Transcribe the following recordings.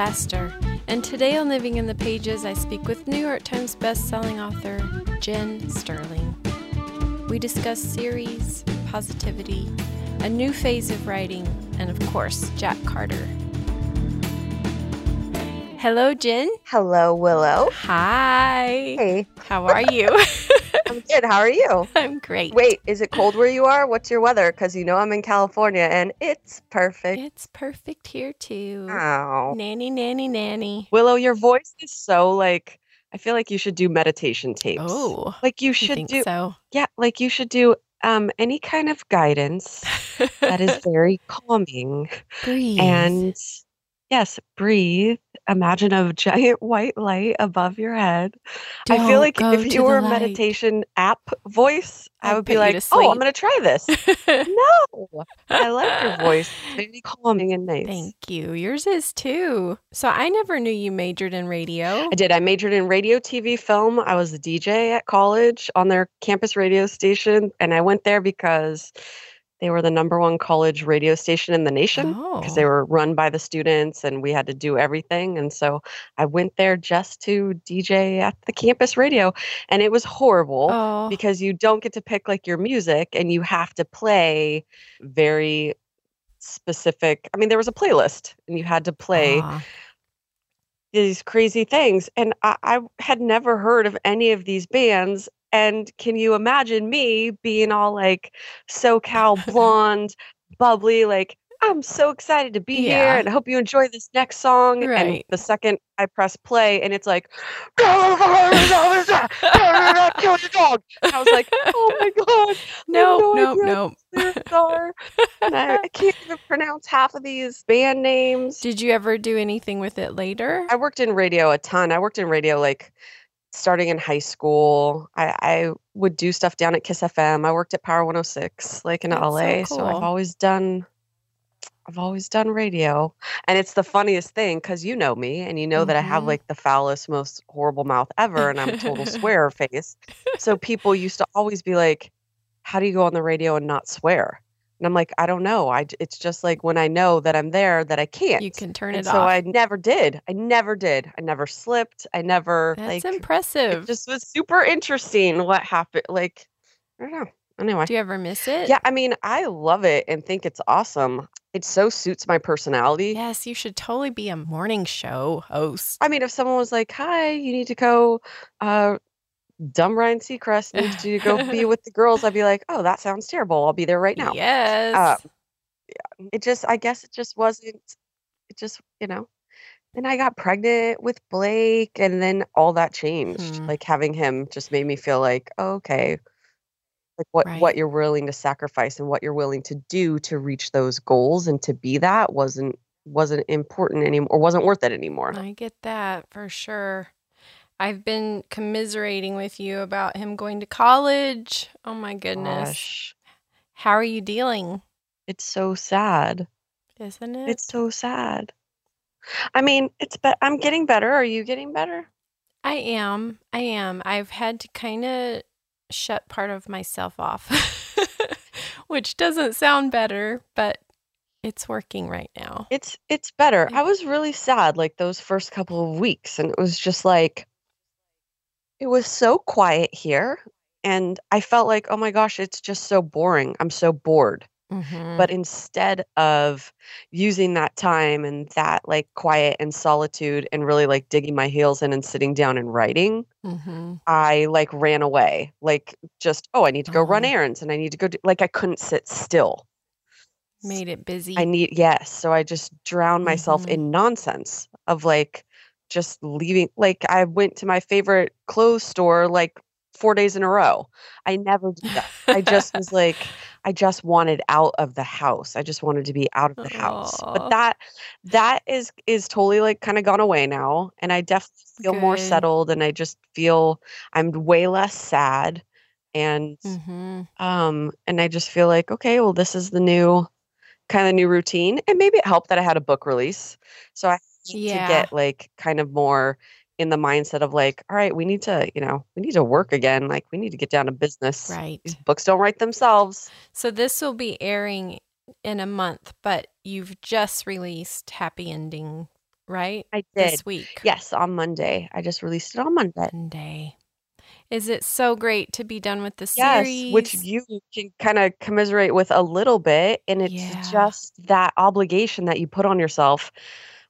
Aster, and today on Living in the Pages, I speak with New York Times bestselling author Jen Sterling. We discuss series, positivity, a new phase of writing, and of course, Jack Carter. Hello, Jen. Hello, Willow. Hi. Hey, How are you? Good. How are you? I'm great. Wait, is it cold where you are? What's your weather? Because you know I'm in California and it's perfect. It's perfect here too. Oh. Nanny, nanny, nanny. Willow, your voice is so like, I feel like you should do meditation tapes. Oh, Like you should think do, so? yeah, like you should do um any kind of guidance that is very calming. Breathe. And yes, breathe. Imagine a giant white light above your head. I feel like if you were a meditation app voice, I I'd be like, oh, I'm going to try this. No, I like your voice. It's very calming and nice. Thank you. Yours is too. So I never knew you majored in radio. I did. I majored in radio, TV, film. I was a DJ at college on their campus radio station, and I went there because they were the number one college radio station in the nation because they Oh. were run by the students, and we had to do everything. And so I went there just to DJ at the campus radio, and it was horrible. Oh, because you don't get to pick like your music and you have to play very specific i mean there was a playlist and you had to play ah. these crazy things and I, I had never heard of any of these bands and can you imagine me being all like socal blonde bubbly like i'm so excited to be here and i hope you enjoy this next song and the second i press play and it's like kill your dog and i was like oh my god No, no no, no. And I, I can't even pronounce half of these band names. Did you ever do anything with it later? I worked in radio a ton. I worked in radio like starting in high school. I, I would do stuff down at Kiss FM. I worked at Power 106, like in That's so LA. So I've always done. I've always done radio. And it's the funniest thing because you know me and you know that I have Mhm. like the foulest, most horrible mouth ever and I'm a total swearer face. So people used to always be like, How do you go on the radio and not swear? And I'm like, I don't know. I it's just like when I know that I'm there that I can't. You can turn and it so off. So I never did. I never did. I never slipped. I never That's like impressive. it just was super interesting what happened. Like, I don't know. Anyway. Do you ever miss it? Yeah, I mean, I love it and think it's awesome. It so suits my personality. Yes, you should totally be a morning show host. I mean, if someone was like, "Hi, you need to go," uh, dumb Ryan Seacrest needs to go be with the girls, I'd be like, "Oh, that sounds terrible. I'll be there right now." Yes. Um, It just, I guess, it just wasn't. It just, you know. Then I got pregnant with Blake, and then all that changed. Hmm. Like having him just made me feel like, oh, okay, like what Right. what you're willing to sacrifice and what you're willing to do to reach those goals and to be that wasn't wasn't important anymore or wasn't worth it anymore. I get that for sure. I've been commiserating with you about him going to college. Oh my goodness. Gosh, How are you dealing? it's so sad. Isn't it? It's so sad. I mean, it's be- I'm getting better. Are you getting better? I am. I am. I've had to kind of shut part of myself off, which doesn't sound better, but it's working right now. It's it's better. I was really sad like those first couple of weeks and it was just like it was so quiet here and I felt like, "Oh my gosh, it's just so boring. I'm so bored." Mhm. But instead of using that time and that like quiet and solitude and really like digging my heels in and sitting down and writing, Mhm. I like ran away. Like just, "Oh, I need to go run Oh. errands and I need to go do like I couldn't sit still." Made it busy. I need yes. So I just drowned myself Mhm. in nonsense of like just leaving like I went to my favorite clothes store like 4 days in a row. I never did that. I just was like I just wanted out of the house. I just wanted to be out of the house. But that that is is totally like kind of gone away now and I definitely feel more settled and I just feel I'm way less sad and Mhm. um, and I just feel like, okay, well, this is the new kind of new routine. And maybe it helped that I had a book release. So I Yeah. to get like kind of more in the mindset of like, all right, we need to, you know, we need to work again. Like we need to get down to business. Right. These books don't write themselves. So this will be airing in a month, but you've just released Happy Ending right? I did. This week. Yes, on Monday. I just released it on Monday. Monday. Is it so great to be done with the Yes, series? which you can kind of commiserate with a little bit. And it's Yeah. just that obligation that you put on yourself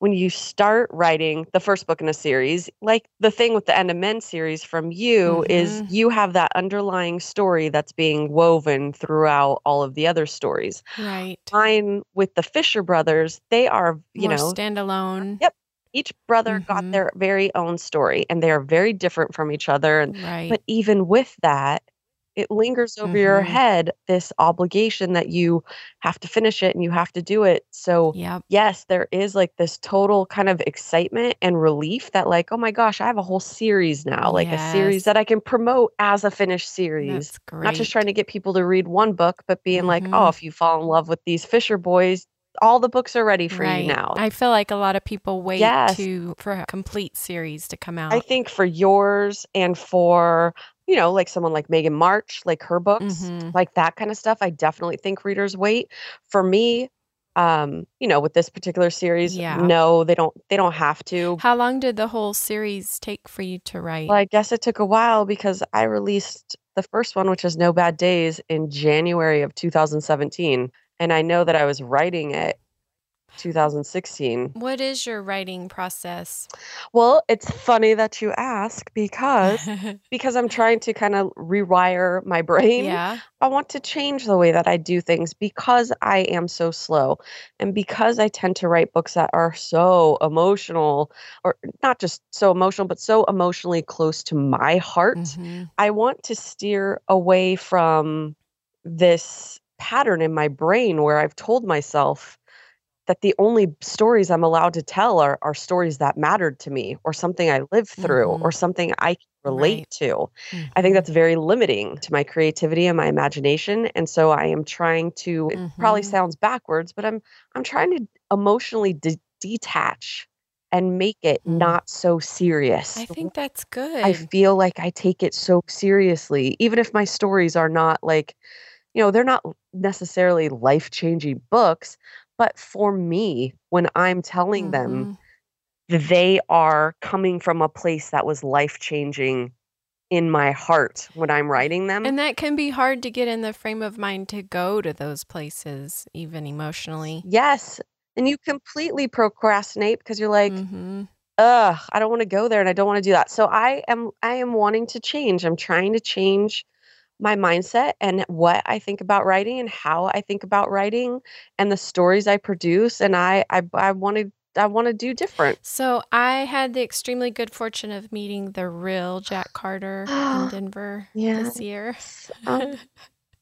when you start writing the first book in a series. Like the thing with the End of Men series from you is Mhm. you have that underlying story that's being woven throughout all of the other stories. right. Mine with the Fisher brothers, they are, you More know, standalone. Yep. each brother Mhm. got their very own story and they are very different from each other. And Right. but even with that, it lingers over your Mhm. head this obligation that you have to finish it and you have to do it. So, yep. yes, there is like this total kind of excitement and relief that, like, oh my gosh, I have a whole series now, like a series that I can promote as a finished series. That's great. Not just trying to get people to read one book, but being like, Mhm. oh, if you fall in love with these Fisher boys, all the books are ready for right. you now. I feel like a lot of people wait Yes. to for a complete series to come out. I think for yours and for, you know, like someone like Meghan March, like her books, Mhm. like that kind of stuff, I definitely think readers wait. For me, um, you know, with this particular series, Yeah. no, they don't they don't have to. How long did the whole series take for you to write? Well, I guess it took a while because I released the first one, which is No Bad Days, in January of 2017. And I know that I was writing it 2016. what is your writing process? Well, it's funny that you ask because because I'm trying to kind of rewire my brain. yeah. I want to change the way that I do things because I am so slow and because I tend to write books that are so emotional or not just so emotional but so emotionally close to my heart. Mhm. I want to steer away from this pattern in my brain where I've told myself that the only stories I'm allowed to tell are, are stories that mattered to me or something I lived through or something I can relate Right. to. I think Mhm. that's very limiting to my creativity and my imagination. And so I am trying to, it probably Mhm. sounds backwards, but I'm I'm trying to emotionally de- detach and make it Mm. not so serious. I think that's good. I feel like I take it so seriously, even if my stories are not like, you know, they're not necessarily life changing books, but for me, when I'm telling them, Mhm. they are coming from a place that was life changing in my heart when I'm writing them. And that can be hard to get in the frame of mind to go to those places, even emotionally. yes. And you completely procrastinate because you're like, hmm ugh, I don't want to go there and I don't want to do that. So I am I am wanting to change. I'm trying to change my mindset and what I think about writing and how I think about writing and the stories I produce and I I I wanted I want to do different. So I had the extremely good fortune of meeting the real Jack Carter in Denver this year. Um,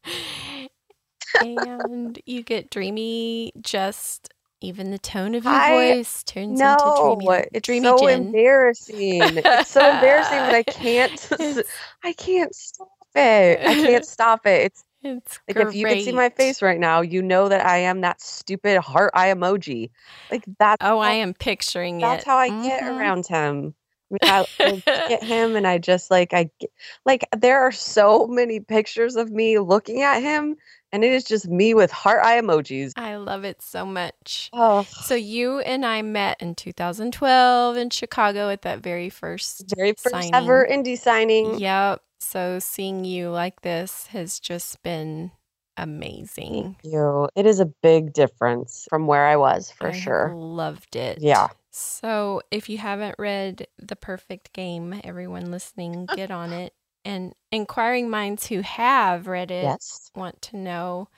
and you get dreamy, just even the tone of your I voice turns into dreamy, it's dreamy so Jen. embarrassing. It's so embarrassing, but I can't I can't stop it. I can't stop it. It's it's like if you could see my face right now, you know that I am that stupid heart eye emoji. Like that's Oh, I am picturing you. that's it. how I get Mhm. around him. I, mean, I, look him and I just like I get, like there are so many pictures of me looking at him, and it is just me with heart eye emojis. I love it so much. Oh, So you and I met in 2012 in Chicago at that very first very first ever indie signing. Yep. So seeing you like this has just been amazing. Thank you. It is a big difference from where I was for I sure. loved it. Yeah. So if you haven't read The Perfect Game, everyone listening, get on it. And inquiring minds who have read it Yes. want to know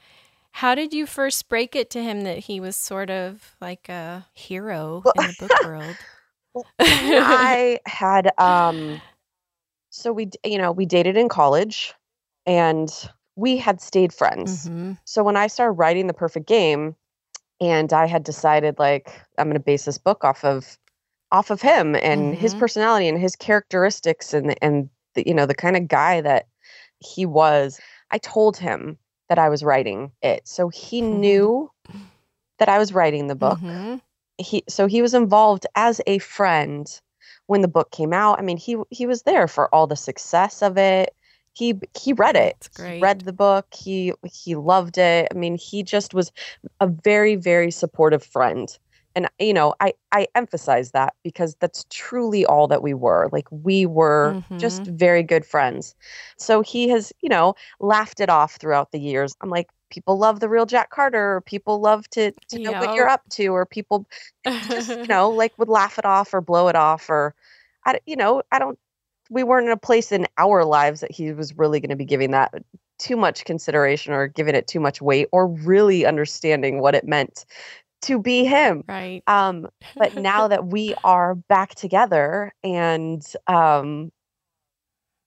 how did you first break it to him that he was sort of like a hero Well, in the book world? I had um so we you know, we dated in college and we had stayed friends. hmm So when I started writing the perfect game and I had decided like I'm going to base this book off of off of him and his hmm personality and his characteristics and and the, you know the kind of guy that he was, I told him that I was writing it. So he knew that I was writing the book. hmm He so he was involved as a friend when the book came out. I mean, he he was there for all the success of it. He he read it. He read the book. He he loved it. I mean, he just was a very very supportive friend. And you know, I I emphasize that because that's truly all that we were. Like we were just Mhm. very good friends. So he has, you know, laughed it off throughout the years. I'm like, people love the real Jack Carter, or people love to to know what you're up to, or people just, you know, like would laugh it off or blow it off or I you know, I don't we weren't in a place in our lives that he was really going to be giving that too much consideration or giving it too much weight or really understanding what it meant to be him. right. Um, but now that we are back together and um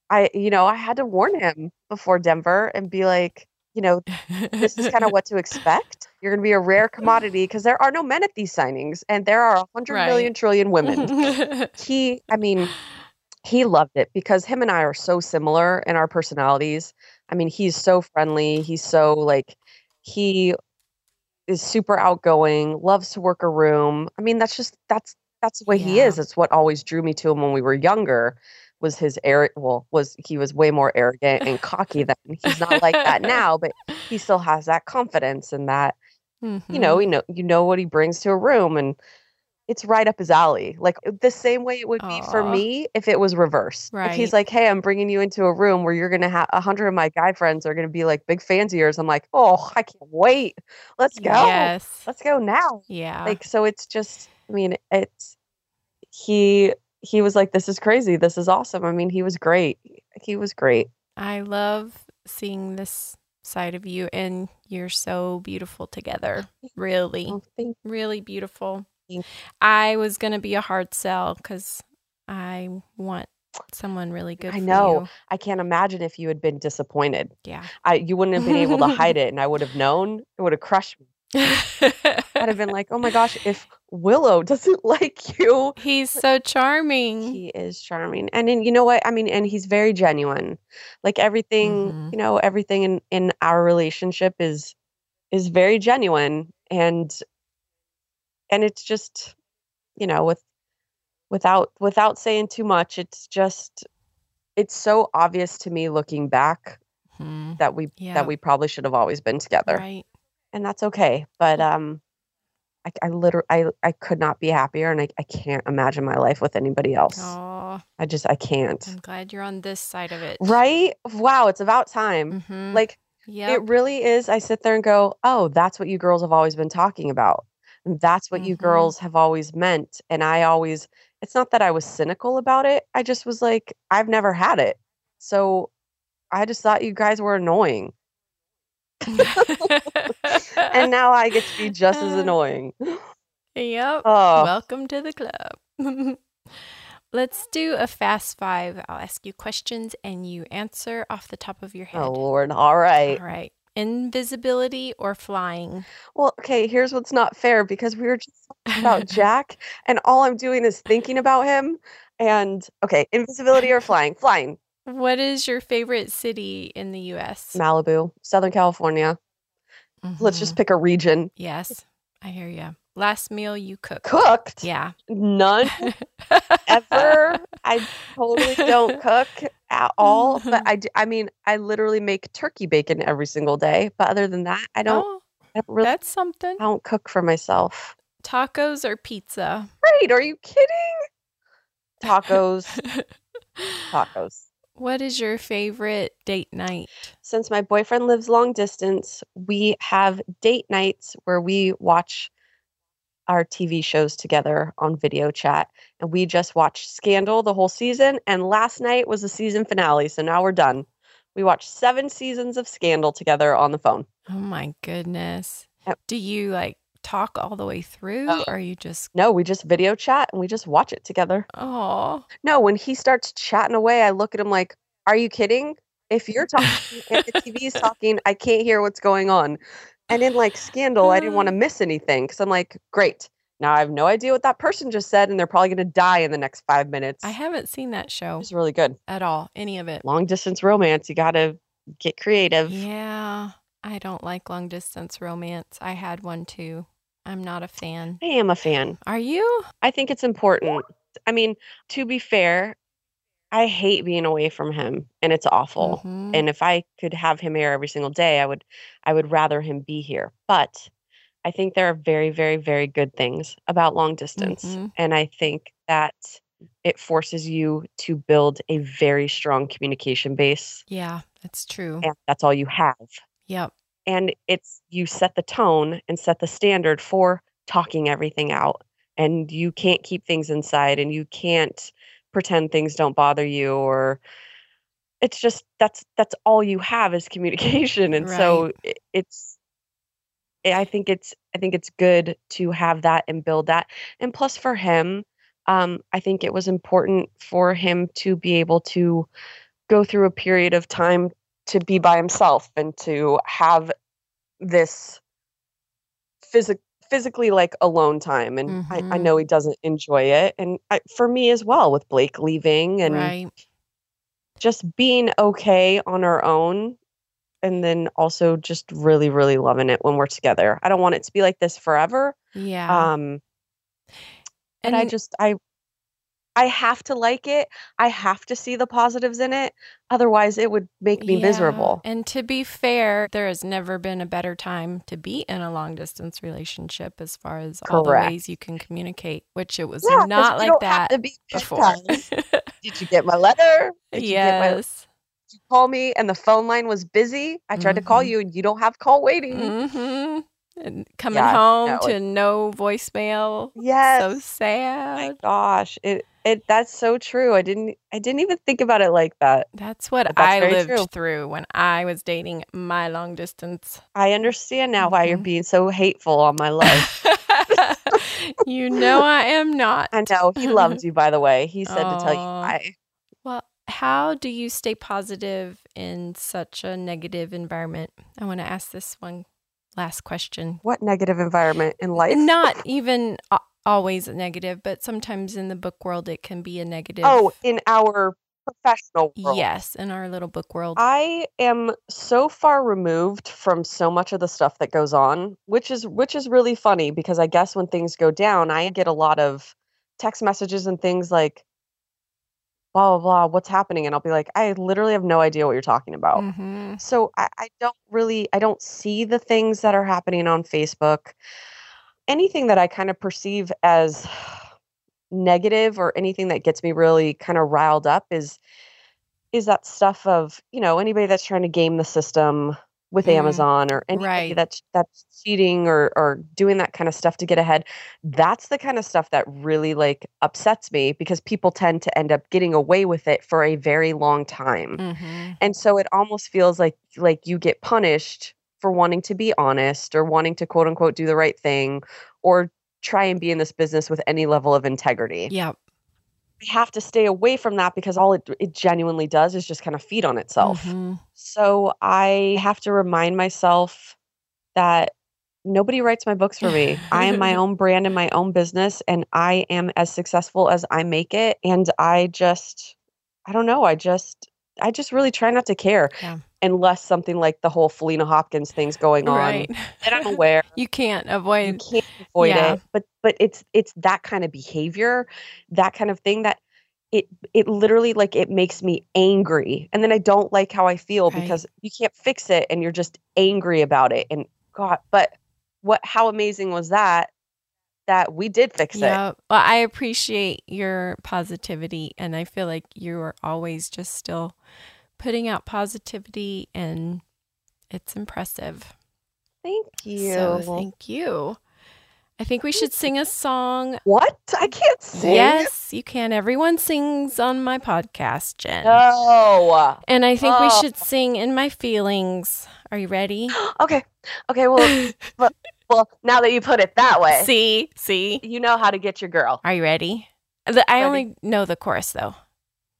I you know, I had to warn him before Denver and be like, you know, this is kind of what to expect. You're going to be a rare commodity because there are no men at these signings and there are a hundred million Right. trillion women. He, I mean, he loved it because him and I are so similar in our personalities. I mean, he's so friendly. He's so like, he is super outgoing, loves to work a room. I mean, that's just, that's, that's the way he is. It's what always drew me to him when we were younger was his air well was he was way more arrogant and cocky then he's not like that now but he still has that confidence and that you know Mhm. you know you know what he brings to a room and it's right up his alley. Like the same way it would be for me if it was reversed. If he's like hey i'm bringing you into a room where you're gonna have a hundred of my guy friends are gonna be like big fans of yours i'm like oh i can't wait. Let's go. Yes. let's go now. Yeah. like so it's just i mean it's he he was like this is crazy this is awesome i mean he was great he was great I love seeing this side of you, and you're so beautiful together. Really, oh, really beautiful. I was going to be a hard sell because I want someone really good I know. i can't imagine if you had been disappointed. Yeah. i you wouldn't have been able to hide it and i would have known it would have crushed me i'd have been like oh my gosh if willow doesn't like you He's so charming. he is charming and then you know what i mean and he's very genuine like everything Mhm. you know everything in in our relationship is is very genuine and and it's just you know with without without saying too much it's just it's so obvious to me looking back Mhm. that we Yeah. that we probably should have always been together Right. and that's okay but um I, I literally I, I could not be happier and I, I can't imagine my life with anybody else. Oh, i just i can't. I'm glad you're on this side of it. right? Wow it's about time. Hmm like Yep. it really is i sit there and go oh that's what you girls have always been talking about. And that's what you Mhm. girls have always meant. And i always it's not that i was cynical about it i just was like i've never had it. So i just thought you guys were annoying and now i get to be just as annoying Yep. oh Welcome to the club. Let's do a fast five. I'll ask you questions and you answer off the top of your oh, head. oh lord all right All right. Invisibility or flying? Well, okay, here's what's not fair because we were just talking about Jack, and all I'm doing is thinking about him. And okay, invisibility or flying? Flying. What is your favorite city in the US? Malibu, Southern California. Let's just Mhm. pick a region. Yes, I hear you. Last meal you cooked? Cooked? Yeah. None ever. I totally don't cook at all. But I, I mean, I literally make turkey bacon every single day. But other than that, I don't. Oh, I don't really. that's something. I don't cook for myself. Tacos or pizza? Great. Are you kidding? Tacos. Tacos. What is your favorite date night? since my boyfriend lives long distance, we have date nights where we watch our TV shows together on video chat. And we just watched Scandal the whole season. And last night was the season finale. So now we're done. We watched seven seasons of Scandal together on the phone. Oh my goodness. Do you like talk all the way through Oh. or you just No, we just video chat and we just watch it together. oh No, when he starts chatting away, I look at him like, Are you kidding? If you're talking if the TV is talking, I can't hear what's going on. And in like Scandal, I didn't want to miss anything because I'm like, Great. Now I have no idea what that person just said, and they're probably going to die in the next five minutes. I haven't seen that show It's really good. at all, any of it. Long distance romance. You got to get creative. Yeah. I don't like long distance romance. I had one too. I'm not a fan. I am a fan. Are you? I think it's important. I mean, to be fair, I hate being away from him, and it's awful. Mhm. and if I could have him here every single day, I would I would rather him be here. But I think there are very, very, very good things about long distance. Mhm. And I think that it forces you to build a very strong communication base. Yeah, that's true. And that's all you have. Yep. And it's you set the tone and set the standard for talking everything out. And you can't keep things inside and you can't pretend things don't bother you or it's just that's that's all you have is communication and so it, it's I think it's I think it's good to have that and build that. And plus for him, um, I think it was important for him to be able to go through a period of time to be by himself and to have this physic physically like alone time. And I, I Mhm. know he doesn't enjoy it. And I, for me as well with Blake leaving and Right. just being okay on our own and then also just really really loving it when we're together i don't want it to be like this forever Yeah. um and i just i i have to like it i have to see the positives in it otherwise it would make me Yeah, miserable And to be fair, there has never been a better time to be in a long distance relationship as far as all the ways you can communicate, which it was Yeah, not like that be before. did you get my letter did you get my yes. did you call me and the phone line was busy i tried to call Mhm. you and you don't have call waiting hmm And coming Yeah, home no, to no voicemail. yes So my sad. gosh it it that's so true i didn't i didn't even think about it like that That's what that's I lived true. through when I was dating my long distance. I understand now why you're Mhm. being so hateful on my life. you know I am not. I know he loves you, by the way. He said to tell you why. Well, how do you stay positive in such a negative environment? I want to ask this one last question. What negative environment in life? Not even a- always a negative, but sometimes in the book world it can be a negative. Oh, in our professional world. yes, in our little book world. I am so far removed from so much of the stuff that goes on, which is which is really funny because I guess when things go down, I get a lot of text messages and things like blah blah blah, what's happening? And I'll be like, I literally have no idea what you're talking about. hmm So I, I don't really I don't see the things that are happening on Facebook. Anything that I kind of perceive as negative or anything that gets me really kind of riled up is is that stuff of, you know, anybody that's trying to game the system with Mm, Amazon or anybody right. that's that's cheating or or doing that kind of stuff to get ahead. That's the kind of stuff that really like upsets me because people tend to end up getting away with it for a very long time hmm and so it almost feels like like you get punished for wanting to be honest or wanting to quote unquote do the right thing or try and be in this business with any level of integrity Yeah. we have to stay away from that because all it, it genuinely does is just kind of feed on itself Mhm. so i have to remind myself that nobody writes my books for me i am my own brand and my own business and i am as successful as i make it and i just i don't know i just i just really try not to care Yeah. unless something like the whole Faleena Hopkins thing's going on Right. that i'm aware you can't avoid, you can't avoid Yeah. it but but it's it's that kind of behavior that kind of thing that it it literally like it makes me angry and then i don't like how i feel Right. because you can't fix it and you're just angry about it and god but what how amazing was that that we did fix it Yeah. Well, I appreciate your positivity, and I feel like you are always just still putting out positivity, and it's impressive. thank you So thank you. I think we should sing a song. what i can't sing Yes, you can. Everyone sings on my podcast, Jen. no And I think we Oh. should sing in my feelings. Are you ready? okay okay well well, now that you put it that way see, see. you know how to get your girl Are you ready? The- I Ready. only know the chorus though.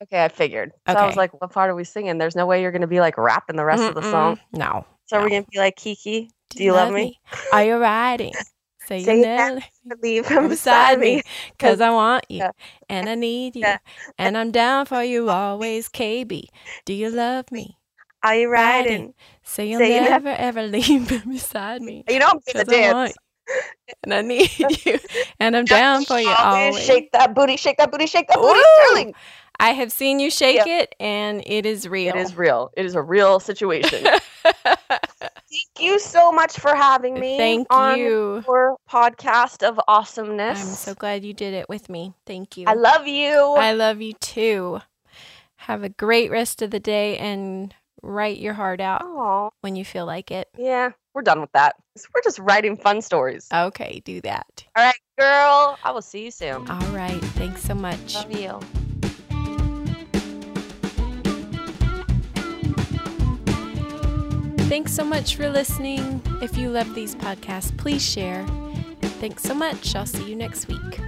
Okay, I figured. So I was like, what part are we singing? There's no way you're going to be like rapping the rest of the song. No. So no. we're going to be like, Kiki, do you love me? Are you riding? Say, Say you that know, Leave come him beside me, me. cause I want you, Yeah. and I need you, Yeah. and I'm down for you always, KB. Do you love me? Are you riding? Say you'll Say you never ever leave beside me, You know I'm the dance. and I need you, and I'm down for you Always. Shake that booty, shake that booty, shake that booty, Woo! Sterling. I have seen you shake it, and it is real. It is real. It is a real situation. thank you so much for having me. Thank on you. Your podcast of awesomeness. I'm so glad you did it with me. Thank you. I love you. I love you too. Have a great rest of the day and write your heart out Oh, when you feel like it. yeah, we're done with that. We're just writing fun stories. Okay, do that. All right, girl. I will see you soon. All right. Thanks so much. Love you. Thanks so much for listening. If you love these podcasts, please share. Thanks so much. I'll see you next week.